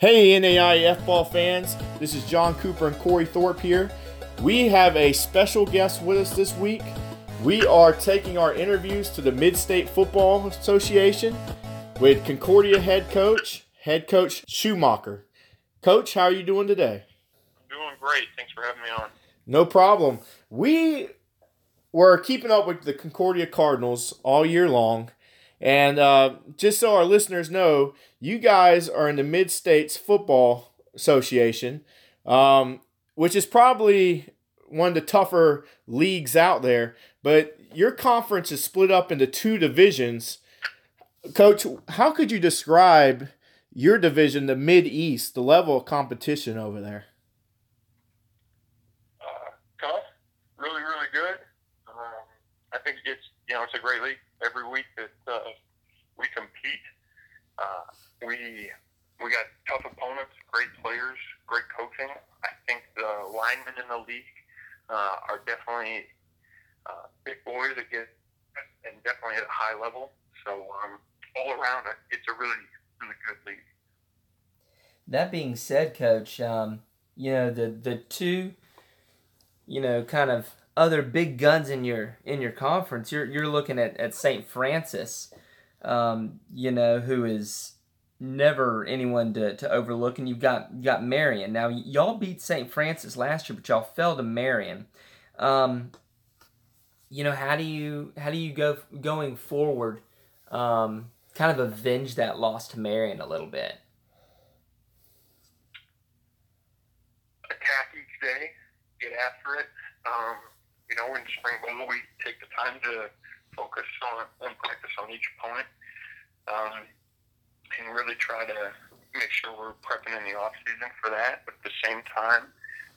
Hey, NAIA F ball fans, this is John Cooper and Corey Thorpe here. We have a special guest with us this week. We are taking our interviews to the Mid State Football Association with Concordia head coach, head coach Schumacher. Coach, how are you doing today? Doing great. Thanks for having me on. No problem. We were keeping up with the Concordia Cardinals all year long. And uh, just so our listeners know, you guys are in the Mid States Football Association, um, which is probably one of the tougher leagues out there. But your conference is split up into two divisions. Coach, how could you describe your division, the Mid East, the level of competition over there? Uh, tough, really, really good. Um, I think it's a great league. Every week that uh, we compete, uh, we we got tough opponents, great players, great coaching. I think the linemen in the league uh, are definitely uh, big boys that get and definitely at a high level. So um, all around, it's a really really good league. That being said, Coach, um, you know the the two, you know, kind of other big guns in your in your conference. You're you're looking at at St. Francis, um, you know, who is never anyone to, to overlook. And you've got you got Marian. Now y'all beat St. Francis last year, but y'all fell to Marian. Um, you know, how do you how do you go going forward? Um, kind of avenge that loss to Marian a little bit. Attack each day, get after it. Um, know, in spring ball, we take the time to focus on and practice on each opponent, um, and really try to make sure we're prepping in the off season for that. But at the same time,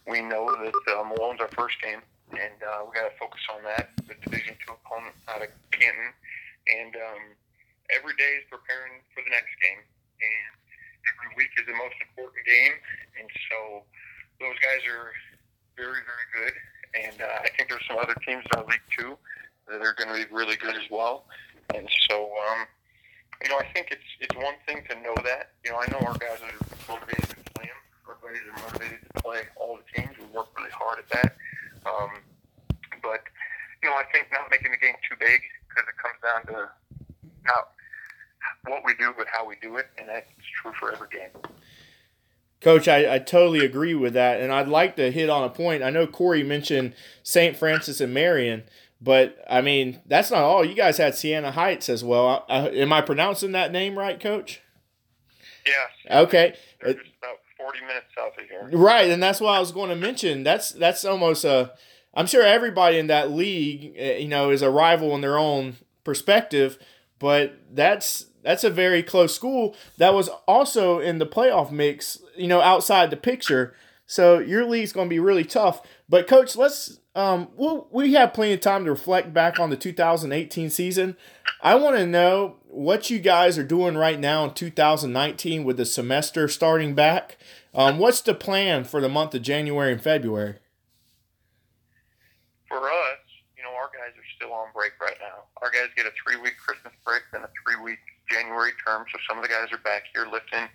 we know that uh, Malone's our first game, and uh, we got to focus on that. The Division Two opponent out of Canton, and um, every day is preparing for the next game, and every week is the most important game, and so those guys are very, very good. And uh, I think there's some other teams in our league too that are going to be really good as well. And so, um, you know, I think it's it's one thing to know that. You know, I know our guys are motivated to play them. Our guys are motivated to play all the teams. We work really hard at that. Um, but you know, I think not making the game too big because it comes down to not what we do, but how we do it, and that's true for every game. Coach, I, I totally agree with that. And I'd like to hit on a point. I know Corey mentioned St. Francis and Marion, but I mean, that's not all. You guys had Siena Heights as well. Uh, am I pronouncing that name right, Coach? Yes. Okay. They're just about 40 minutes south of here. Right, and that's what I was going to mention. That's that's almost a. I'm sure everybody in that league, eh, you know, is a rival in their own perspective, but that's that's a very close school that was also in the playoff mix, you know, outside the picture. So your league's going to be really tough. But coach, let's um we'll, we have plenty of time to reflect back on the 2018 season. I want to know what you guys are doing right now in 2019 with the semester starting back. Um, what's the plan for the month of January and February? For us, you know, our guys are still on break right now. Our guys get a three week Christmas break, then a three week January term. So some of the guys are back here lifting,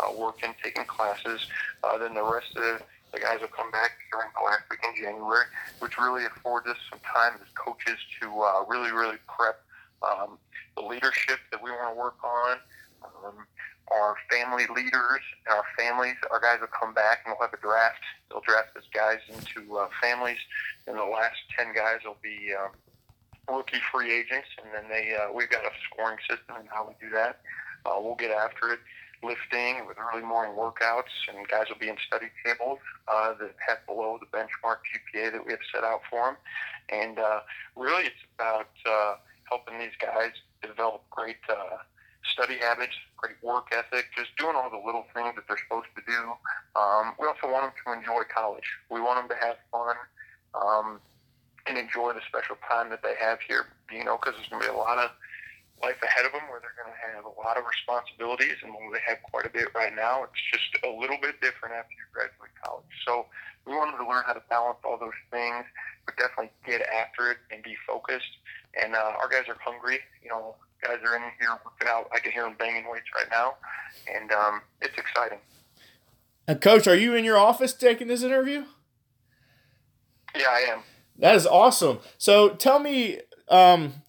uh, working, taking classes. Uh, then the rest of the guys will come back during the last week in January, which really affords us some time as coaches to uh, really, really prep um, the leadership that we want to work on. Um, our family leaders, our families, our guys will come back and we'll have a draft. They'll draft those guys into uh, families, and the last ten guys will be um, rookie free agents, and then they uh, we've got a scoring system and how we do that. Uh, we'll get after it, lifting with early morning workouts, and guys will be in study tables uh, that have below the benchmark GPA that we have set out for them. And uh, really, it's about uh, helping these guys develop great uh, study habits, great work ethic, just doing all the little things that they're supposed to do. Um, we also want them to enjoy college. We want them to have fun. Um, and enjoy the special time that they have here, you know, because there's going to be a lot of life ahead of them where they're going to have a lot of responsibilities, and when they have quite a bit right now, it's just a little bit different after you graduate college. So we want them to learn how to balance all those things, but definitely get after it and be focused. And uh, our guys are hungry. You know, guys are in here working out. I can hear them banging weights right now, and um, it's exciting. Uh, Coach, are you in your office taking this interview? Yeah, I am. That is awesome. So tell me, um,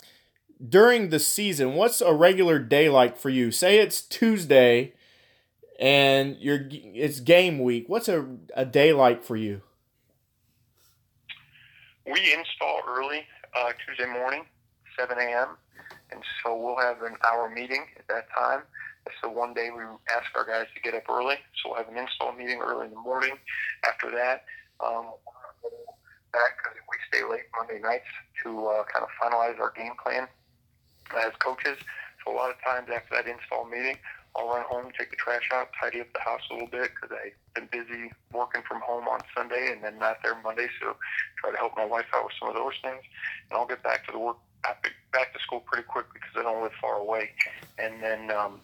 during the season, what's a regular day like for you? Say it's Tuesday and you're it's game week. What's a, a day like for you? We install early uh, Tuesday morning, 7 a.m., and so we'll have an hour meeting at that time. So one day we ask our guys to get up early, so we'll have an install meeting early in the morning. After that, um, back because we stay late Monday nights to uh, kind of finalize our game plan as coaches. So a lot of times after that install meeting, I'll run home, take the trash out, tidy up the house a little bit because I've been busy working from home on Sunday and then not there Monday. So try to help my wife out with some of those things, and I'll get back to the work back to school pretty quick because I don't live far away. And then um,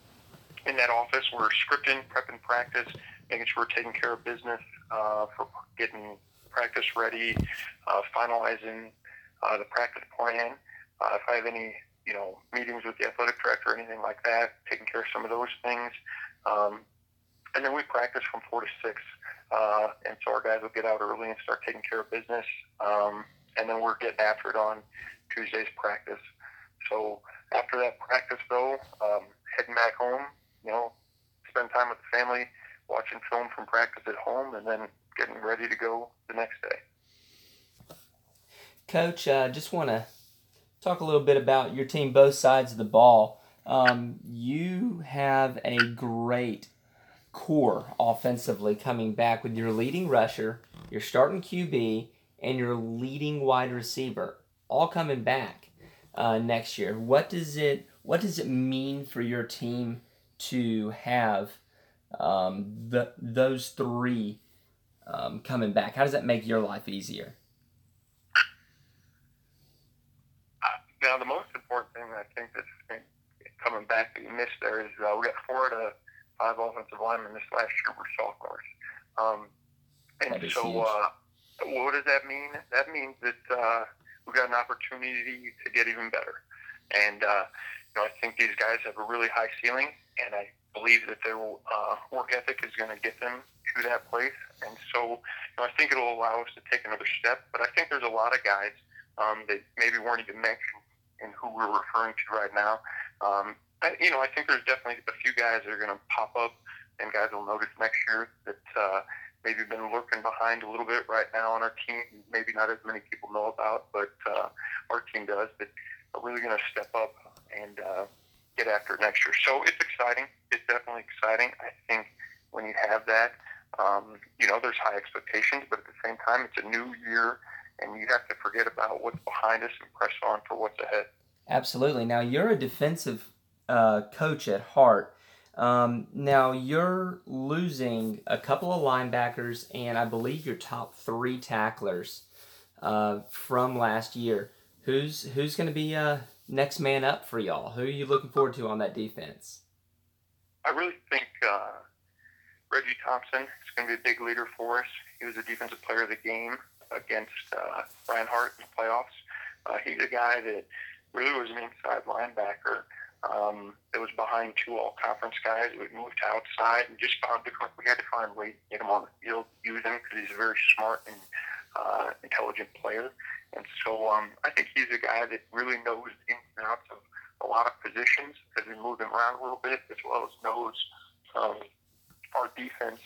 in that office, we're scripting, prepping practice, making sure we're taking care of business uh, for getting practice ready, uh, finalizing uh, the practice plan. Uh, if I have any you know, meetings with the athletic director or anything like that, taking care of some of those things. Um, and then we practice from four to six. Uh, and so our guys will get out early and start taking care of business. Um, and then we're getting after it on Tuesday's practice. So after that practice, though, um, heading back home, you know, spend time with the family, watching film from practice at home, and then getting ready to go the next day. Coach, I uh, just want to talk a little bit about your team, both sides of the ball. Um, you have a great core offensively coming back with your leading rusher, your starting QB, and your leading wide receiver, all coming back uh, next year. What does it What does it mean for your team to have um, the those three um, coming back? How does that make your life easier? Now, the most important thing I think that's coming back that you missed there is uh, we got four to five offensive linemen this last year were sophomores. Um, and so, uh, what does that mean? That means that uh, we've got an opportunity to get even better. And, uh, you know, I think these guys have a really high ceiling, and I believe that their uh, work ethic is going to get them to that place. And so, you know, I think it'll allow us to take another step. But I think there's a lot of guys um, that maybe weren't even mentioned and who we're referring to right now. Um, you know, I think there's definitely a few guys that are going to pop up, and guys will notice next year that uh, maybe been lurking behind a little bit right now on our team. Maybe not as many people know about, but uh, our team does. That are really going to step up and uh, get after it next year. So it's exciting. It's definitely exciting. I think when you have that, um, you know, there's high expectations, but at the same time, it's a new year and you have to forget about what's behind us and press on for what's ahead. Absolutely. Now you're a defensive uh, coach at heart. Um, now you're losing a couple of linebackers and I believe your top three tacklers uh, from last year. Who's who's going to be uh, next man up for y'all? Who are you looking forward to on that defense? I really think uh, Reggie Thompson is going to be a big leader for us. He was a defensive player of the game against uh, Brian Hart in the playoffs. Uh, he's a guy that really was an inside linebacker um, that was behind two all-conference guys. We moved to outside and just found different. We had to find a way to get him on the field, use him because he's a very smart and uh, intelligent player. And so um, I think he's a guy that really knows the ins and outs of a lot of positions because we moved him around a little bit, as well as knows um, our defense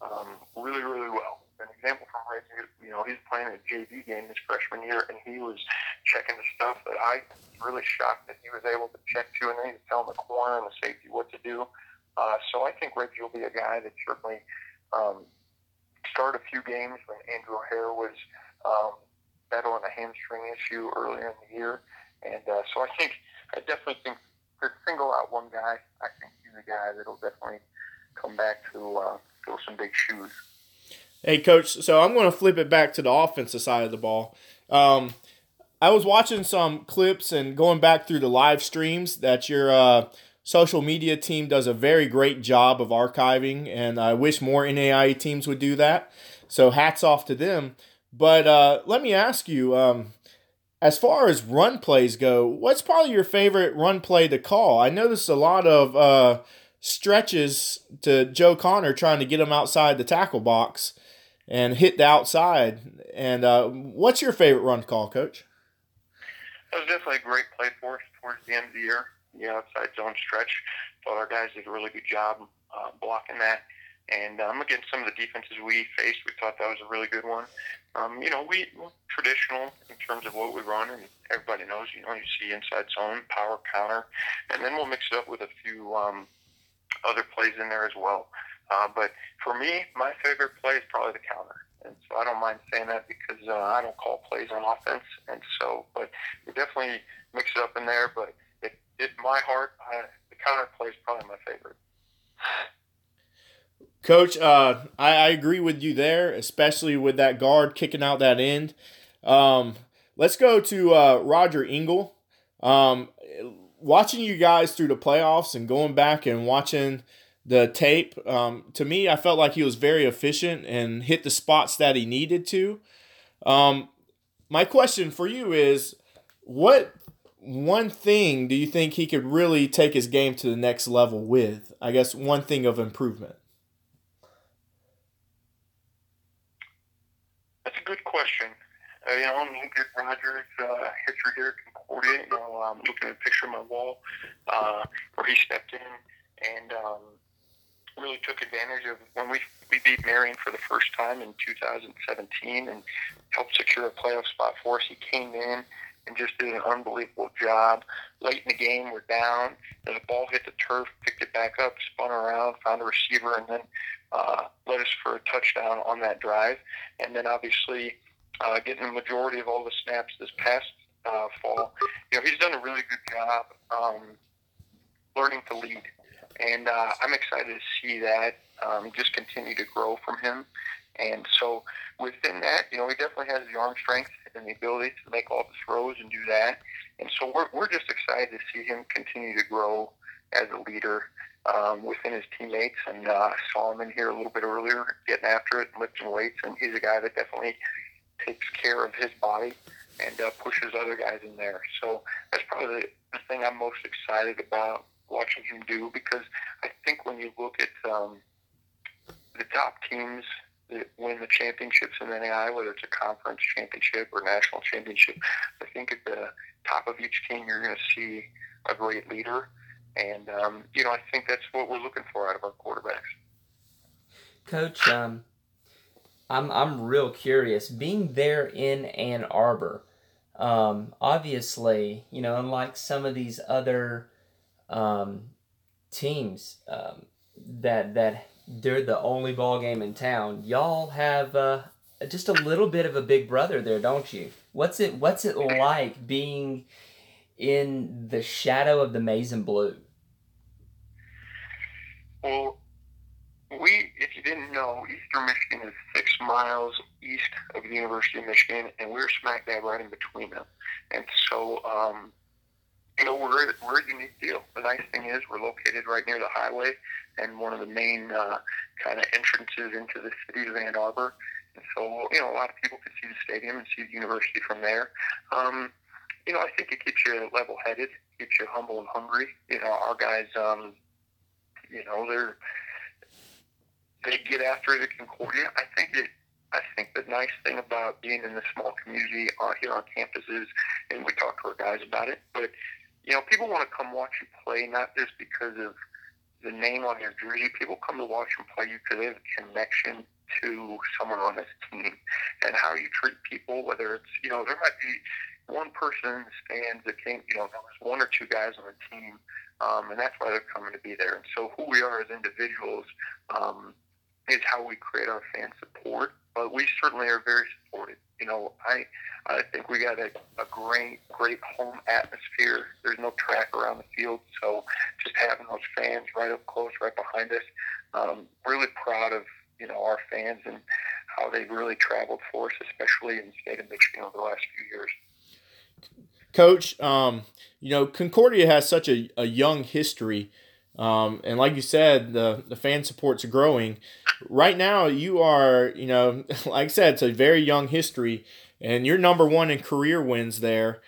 um, really, really well an example from Reggie, you know, he's playing a JV game his freshman year, and he was checking the stuff that I was really shocked that he was able to check to, and then he's telling the corner and the safety what to do. Uh, so I think Reggie will be a guy that certainly um, started a few games when Andrew O'Hare was um, battling a hamstring issue earlier in the year, and uh, so I think I definitely think to single out one guy, I think he's a guy that'll definitely come back to uh, fill some big shoes. Hey, coach. So I'm going to flip it back to the offensive side of the ball. Um, I was watching some clips and going back through the live streams that your uh, social media team does a very great job of archiving, and I wish more NAIA teams would do that. So hats off to them. But uh, let me ask you, um, as far as run plays go, what's probably your favorite run play to call? I noticed a lot of uh, stretches to Joe Connor trying to get him outside the tackle box and hit the outside. And uh, what's your favorite run call, Coach? That was definitely a great play for us towards the end of the year. The outside zone stretch. Thought our guys did a really good job uh, blocking that. And um, against some of the defenses we faced, we thought that was a really good one. Um, you know, we we're traditional in terms of what we run, and everybody knows. You know, you see inside zone, power counter, and then we'll mix it up with a few um, other plays in there as well. Uh, but for me, my favorite play is probably the counter. And so I don't mind saying that because uh, I don't call plays on offense. And so, but we definitely mix it up in there. But it, it my heart, I, the counter play is probably my favorite. Coach, uh, I, I agree with you there, especially with that guard kicking out that end. Um, let's go to uh, Roger Engel. Um, watching you guys through the playoffs and going back and watching the tape, um, to me, I felt like he was very efficient and hit the spots that he needed to. Um, my question for you is what one thing do you think he could really take his game to the next level with? I guess one thing of improvement. That's a good question. Uh, you know, I'm Rogers' uh, history here at Concordia. You know, I'm looking at a picture on my wall uh, where he stepped in and um, really took advantage of when we we beat Marian for the first time in 2017 and helped secure a playoff spot for us. He came in and just did an unbelievable job. Late in the game, we're down, and the ball hit the turf, picked it back up, spun around, found a receiver, and then uh, led us for a touchdown on that drive. And then obviously uh, getting the majority of all the snaps this past uh, fall. You know, he's done a really good job um, learning to lead and uh, I'm excited to see that um, just continue to grow from him. And so within that, you know, he definitely has the arm strength and the ability to make all the throws and do that. And so we're, we're just excited to see him continue to grow as a leader um, within his teammates. And uh, saw him in here a little bit earlier getting after it, lifting weights. And he's a guy that definitely takes care of his body and uh, pushes other guys in there. So that's probably the, thing I'm most excited about watching him do because I think when you look at um, the top teams that win the championships in NAIA, whether it's a conference championship or national championship, I think at the top of each team you're going to see a great leader. And, um, you know, I think that's what we're looking for out of our quarterbacks. Coach, um, I'm, I'm real curious. Being there in Ann Arbor, um, obviously, you know, unlike some of these other um, teams um, that that they're the only ball game in town. Y'all have uh, just a little bit of a big brother there, don't you? What's it What's it like being in the shadow of the maize and blue? Well, we, didn't know, Eastern Michigan is six miles east of the University of Michigan, and we're smack dab right in between them. And so, um, you know, we're, we're a unique deal. The nice thing is we're located right near the highway and one of the main uh, kind of entrances into the city of Ann Arbor. And so, you know, a lot of people can see the stadium and see the university from there. Um, you know, I think it keeps you level-headed, keeps you humble and hungry. You know, our guys, um, you know, they're they get after it at Concordia. I think it. I think the nice thing about being in this small community uh, here on campus is, and we talk to our guys about it, but you know, people want to come watch you play not just because of the name on your jersey. People come to watch you play you because they have a connection to someone on this team and how you treat people. Whether it's you know, there might be one person in the stands that came, you know, there was one or two guys on the team, um, and that's why they're coming to be there. And so, who we are as individuals um, is how we create our fan support. But we certainly are very supported. You know, I I think we got a, a great, great home atmosphere. There's no track around the field, so just having those fans right up close, right behind us, um, really proud of you know our fans and how they've really traveled for us, especially in the state of Michigan over the last few years. Coach, um, you know Concordia has such a, a young history. Um, and like you said, the, the fan support's growing. Right now, you are, you know, like I said, it's a very young history and you're number one in career wins there.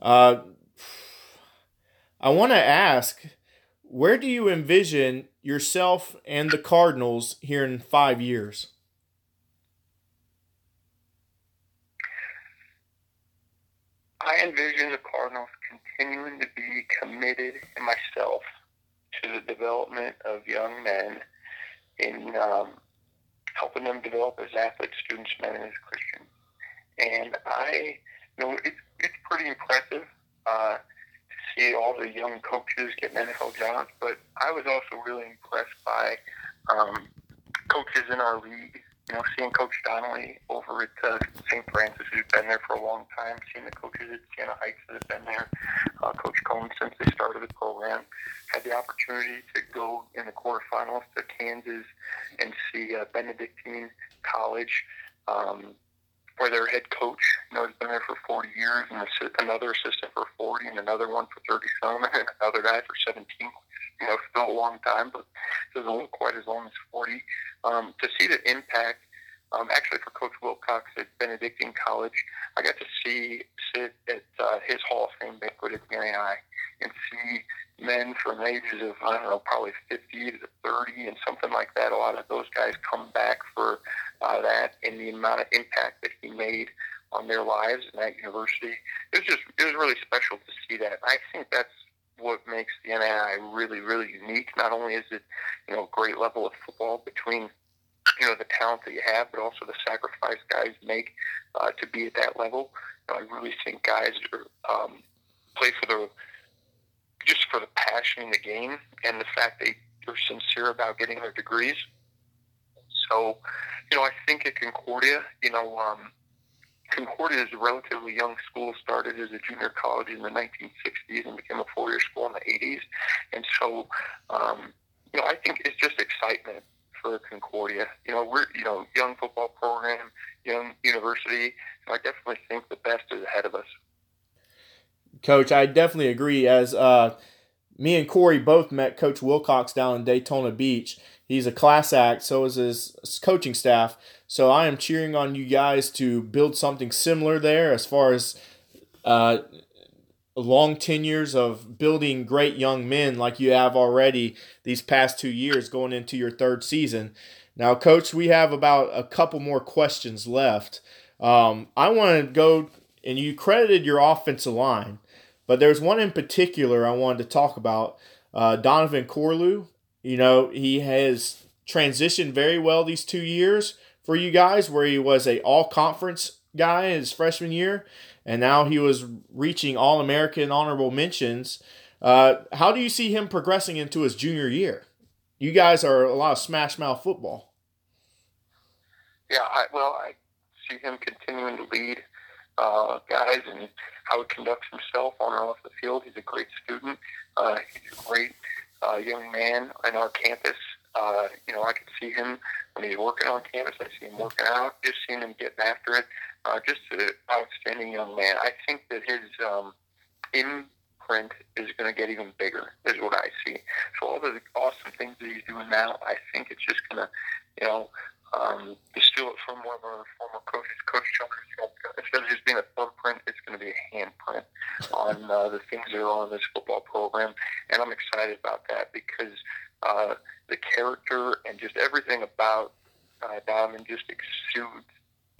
Uh, I want to ask, where do you envision yourself and the Cardinals here in five years? I envision the Cardinals continuing to be committed, and myself, to the development of young men in um, helping them develop as athletes, students, men, and as Christians. And I, you know, it's, it's pretty impressive uh, to see all the young coaches getting NFL jobs, but I was also really impressed by um, coaches in our league you know, seeing Coach Donley over at uh, St. Francis, who's been there for a long time, seeing the coaches at Siena Heights that have been there, uh, Coach Cohn since they started the program, had the opportunity to go in the quarterfinals to Kansas and see uh, Benedictine College, um, where their head coach, you know, has been there for 40 years, and another assistant for 40, and another one for 30 some, and another guy for 17. You know, still a long time, but doesn't look quite as long as 40 um, to see the impact. Um, actually, for Coach Wilcox at Benedictine College, I got to see sit at uh, his Hall of Fame banquet at NAIA and see men from ages of I don't know, probably 50 to 30 and something like that. A lot of those guys come back for uh, that and the amount of impact that he made on their lives in that university. It was just it was really special to see that. I think that's what makes the NAIA really, really unique. Not only is it, you know, a great level of football between, you know, the talent that you have, but also the sacrifice guys make uh, to be at that level. You know, I really think guys are, um, play for the just for the passion in the game and the fact they are sincere about getting their degrees. So, you know, I think at Concordia, you know, um, Concordia is a relatively young school, started as a junior college in the 1960s and became a four-year school in the 80s. And so, um, you know, I think it's just excitement for Concordia. You know, we're, you know, young football program, young university. and I definitely think the best is ahead of us. Coach, I definitely agree. As uh, me and Corey both met Coach Wilcox down in Daytona Beach. He's a class act, so is his coaching staff. So I am cheering on you guys to build something similar there as far as uh, long tenures of building great young men like you have already these past two years going into your third season. Now, Coach, we have about a couple more questions left. Um, I want to go, and you credited your offensive line, but there's one in particular I wanted to talk about. Uh, Donovan Corlew, you know, he has transitioned very well these two years for you guys, where he was a all conference guy his freshman year, and now he was reaching all American honorable mentions. Uh, how do you see him progressing into his junior year? You guys are a lot of smash mouth football. Yeah, I, well, I see him continuing to lead uh, guys and how he conducts himself on and off the field. He's a great student. Uh, he's a great uh, young man on our campus. Uh, you know, I can see him when he's working on campus. I see him working out, just seeing him getting after it. Uh, just an outstanding young man. I think that his um, imprint is going to get even bigger, is what I see. So all the awesome things that he's doing now, I think it's just going to, you know, um, to steal it from one of our former coaches, Coach Childers, instead of just being a thumbprint, it's going to be a handprint on uh, the things that are on this football program. And I'm excited about that because uh, the character and just everything about uh, Diamond just exudes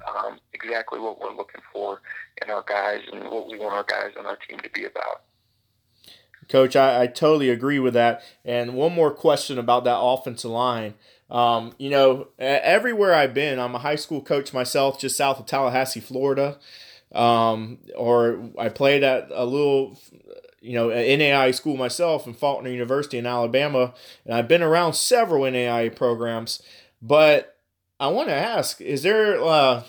um, exactly what we're looking for in our guys and what we want our guys on our team to be about. Coach, I, I totally agree with that. And one more question about that offensive line. Um, you know, everywhere I've been, I'm a high school coach myself, just south of Tallahassee, Florida. Um, or I played at a little you know, NAIA school myself in Faulkner University in Alabama, and I've been around several NAIA programs. But I want to ask: Is there uh,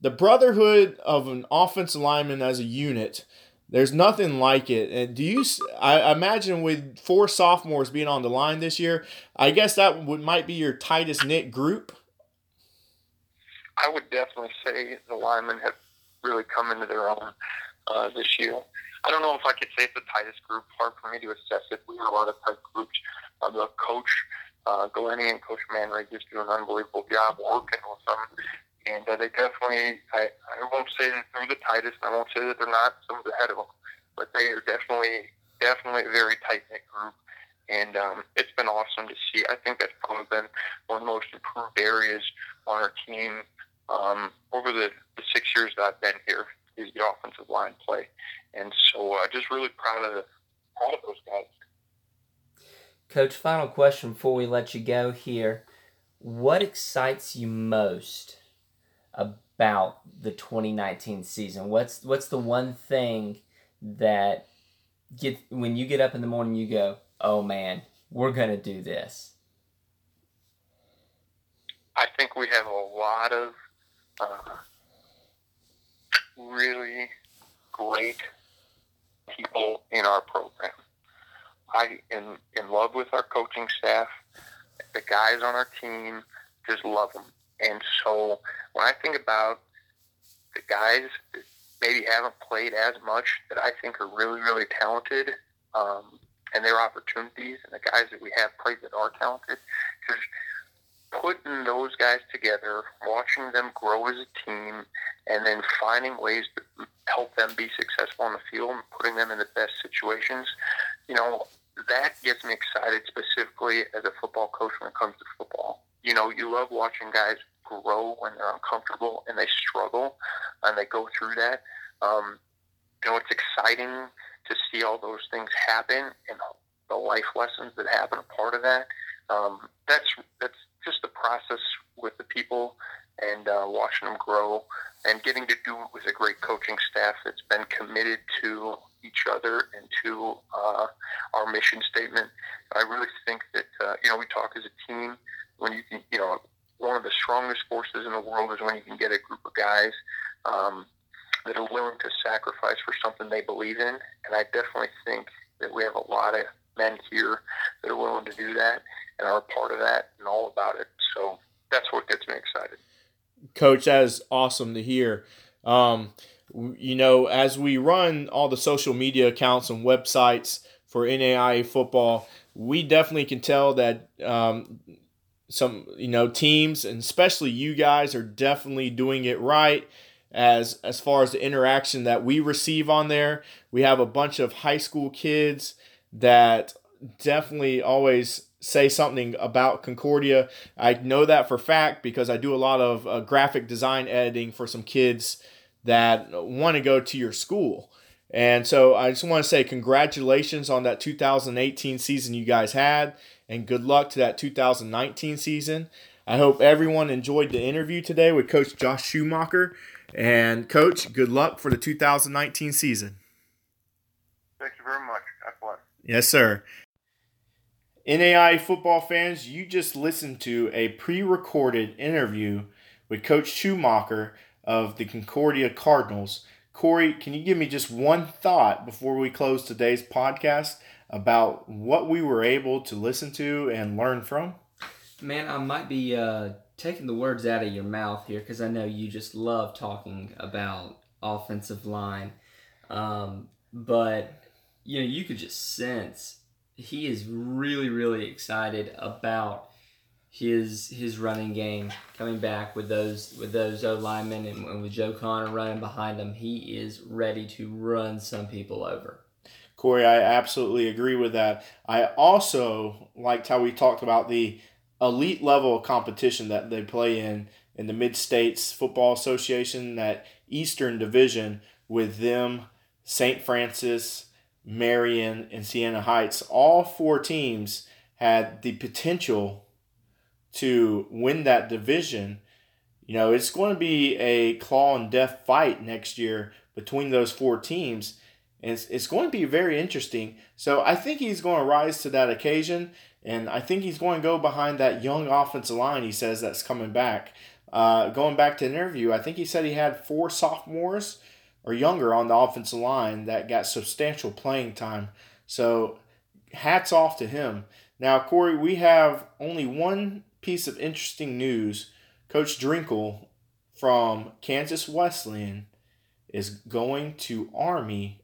the brotherhood of an offensive lineman as a unit? There's nothing like it. And do you? I imagine with four sophomores being on the line this year, I guess that would might be your tightest knit group. I would definitely say the linemen have really come into their own uh, this year. I don't know if I could say it's the tightest group. Hard for me to assess it. We have a lot of tight groups. Uh, the coach, uh, Glennie and Coach Manray just do an unbelievable job working with them. And uh, they definitely, I, I won't say that they're the tightest. I won't say that they're not some of the head of them, but they are definitely, definitely a very tight knit group. and um, it's been awesome to see. I think that's probably been one of the most improved areas on our team um, over the, the six years that I've been here is the offensive line play, and so uh, just really proud of the, of those guys. Coach, final question before we let you go here. What excites you most about the 2019 season? What's what's the one thing that get when you get up in the morning you go, "Oh man, we're going to do this." I think we have a lot of uh, really great people in our program. I am in love with our coaching staff. The guys on our team just love them. And so when I think about the guys that maybe haven't played as much that I think are really, really talented um, and their opportunities, and the guys that we have played that are talented, just putting those guys together, watching them grow as a team, and then finding ways to help them be successful on the field and putting them in the best situations, you know, that gets me excited specifically as a football coach when it comes to football. You know, you love watching guys grow when they're uncomfortable and they struggle and they go through that. Um, you know, it's exciting to see all those things happen and the life lessons that happen a part of that. Um, that's that's just the process with the people and uh, watching them grow and getting to do it with a great coaching staff that's been committed to each other and to uh, our mission statement. I really think that uh, you know we talk as a team when you can you know one of the strongest forces in the world is when you can get a group of guys um, that are willing to sacrifice for something they believe in, and I definitely think that we have a lot of men here that are willing to do that and are a part of that and all about it. So that's what gets me excited. Coach, that is awesome to hear. Um, you know, as we run all the social media accounts and websites for NAIA football, we definitely can tell that um, some you know teams and especially you guys are definitely doing it right as as far as the interaction that we receive on there. We have a bunch of high school kids that definitely always say something about Concordia. I know that for fact because I do a lot of uh, graphic design editing for some kids that want to go to your school. And so I just want to say congratulations on that 2018 season you guys had, and good luck to that 2019 season. I hope everyone enjoyed the interview today with Coach Josh Schumacher. And, Coach, good luck for the 2019 season. Thank you very much. God bless. Yes, sir. NAIA football fans, you just listened to a pre recorded interview with Coach Schumacher of the Concordia Cardinals. Corey, can you give me just one thought before we close today's podcast about what we were able to listen to and learn from? Man, I might be uh, taking the words out of your mouth here because I know you just love talking about offensive line. Um, but, you know, you could just sense he is really, really excited about his his running game coming back with those with those O linemen and, and with Joe Connor running behind him. He is ready to run some people over. Corey, I absolutely agree with that. I also liked how we talked about the elite level of competition that they play in in the Mid States Football Association, that Eastern Division with them, St. Francis, Marian, and Siena Heights, all four teams had the potential to win that division. You know, it's going to be a claw and death fight next year between those four teams. And it's, it's going to be very interesting. So I think he's going to rise to that occasion. And I think he's going to go behind that young offensive line he says that's coming back. Uh, going back to the interview, I think he said he had four sophomores or younger on the offensive line that got substantial playing time. So hats off to him. Now, Corey, we have only one piece of interesting news. Coach Drinkall from Kansas Wesleyan is going to Army,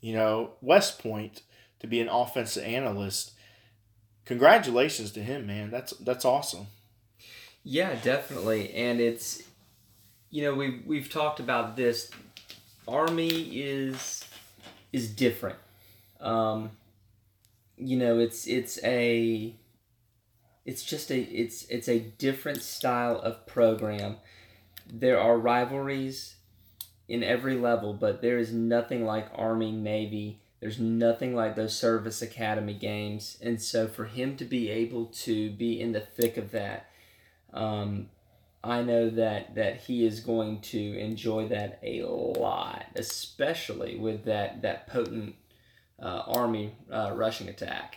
you know, West Point to be an offensive analyst. Congratulations to him, man. That's that's awesome. Yeah, definitely. And it's you know, we've we've talked about this Army is is different. Um, you know, it's it's a it's just a it's it's a different style of program. There are rivalries in every level, but there is nothing like Army Navy. There's nothing like those service academy games, and so for him to be able to be in the thick of that, um, I know that that he is going to enjoy that a lot, especially with that that potent uh, army uh, rushing attack.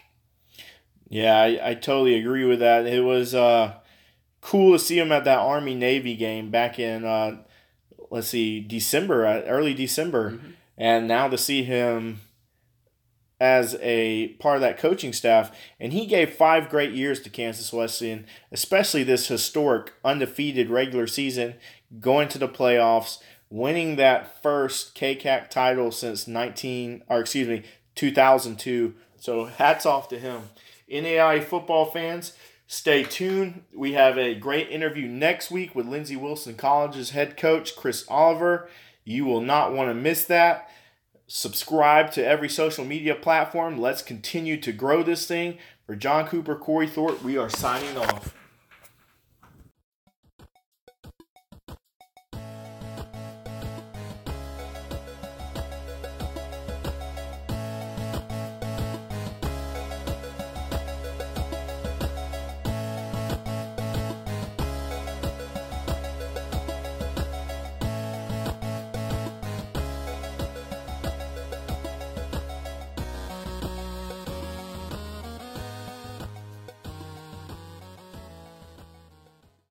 Yeah, I, I totally agree with that. It was uh, cool to see him at that Army Navy game back in uh, let's see December, uh, early December, mm-hmm. and now to see him as a part of that coaching staff, and he gave five great years to Kansas Wesleyan, especially this historic undefeated regular season, going to the playoffs, winning that first KCAC title since 19 or excuse me 2002. So hats off to him. NAIA football fans, stay tuned. We have a great interview next week with Lindsey Wilson College's head coach Chris Oliver. You will not want to miss that. Subscribe to every social media platform. Let's continue to grow this thing. For John Cooper, Corey Thorpe, we are signing off.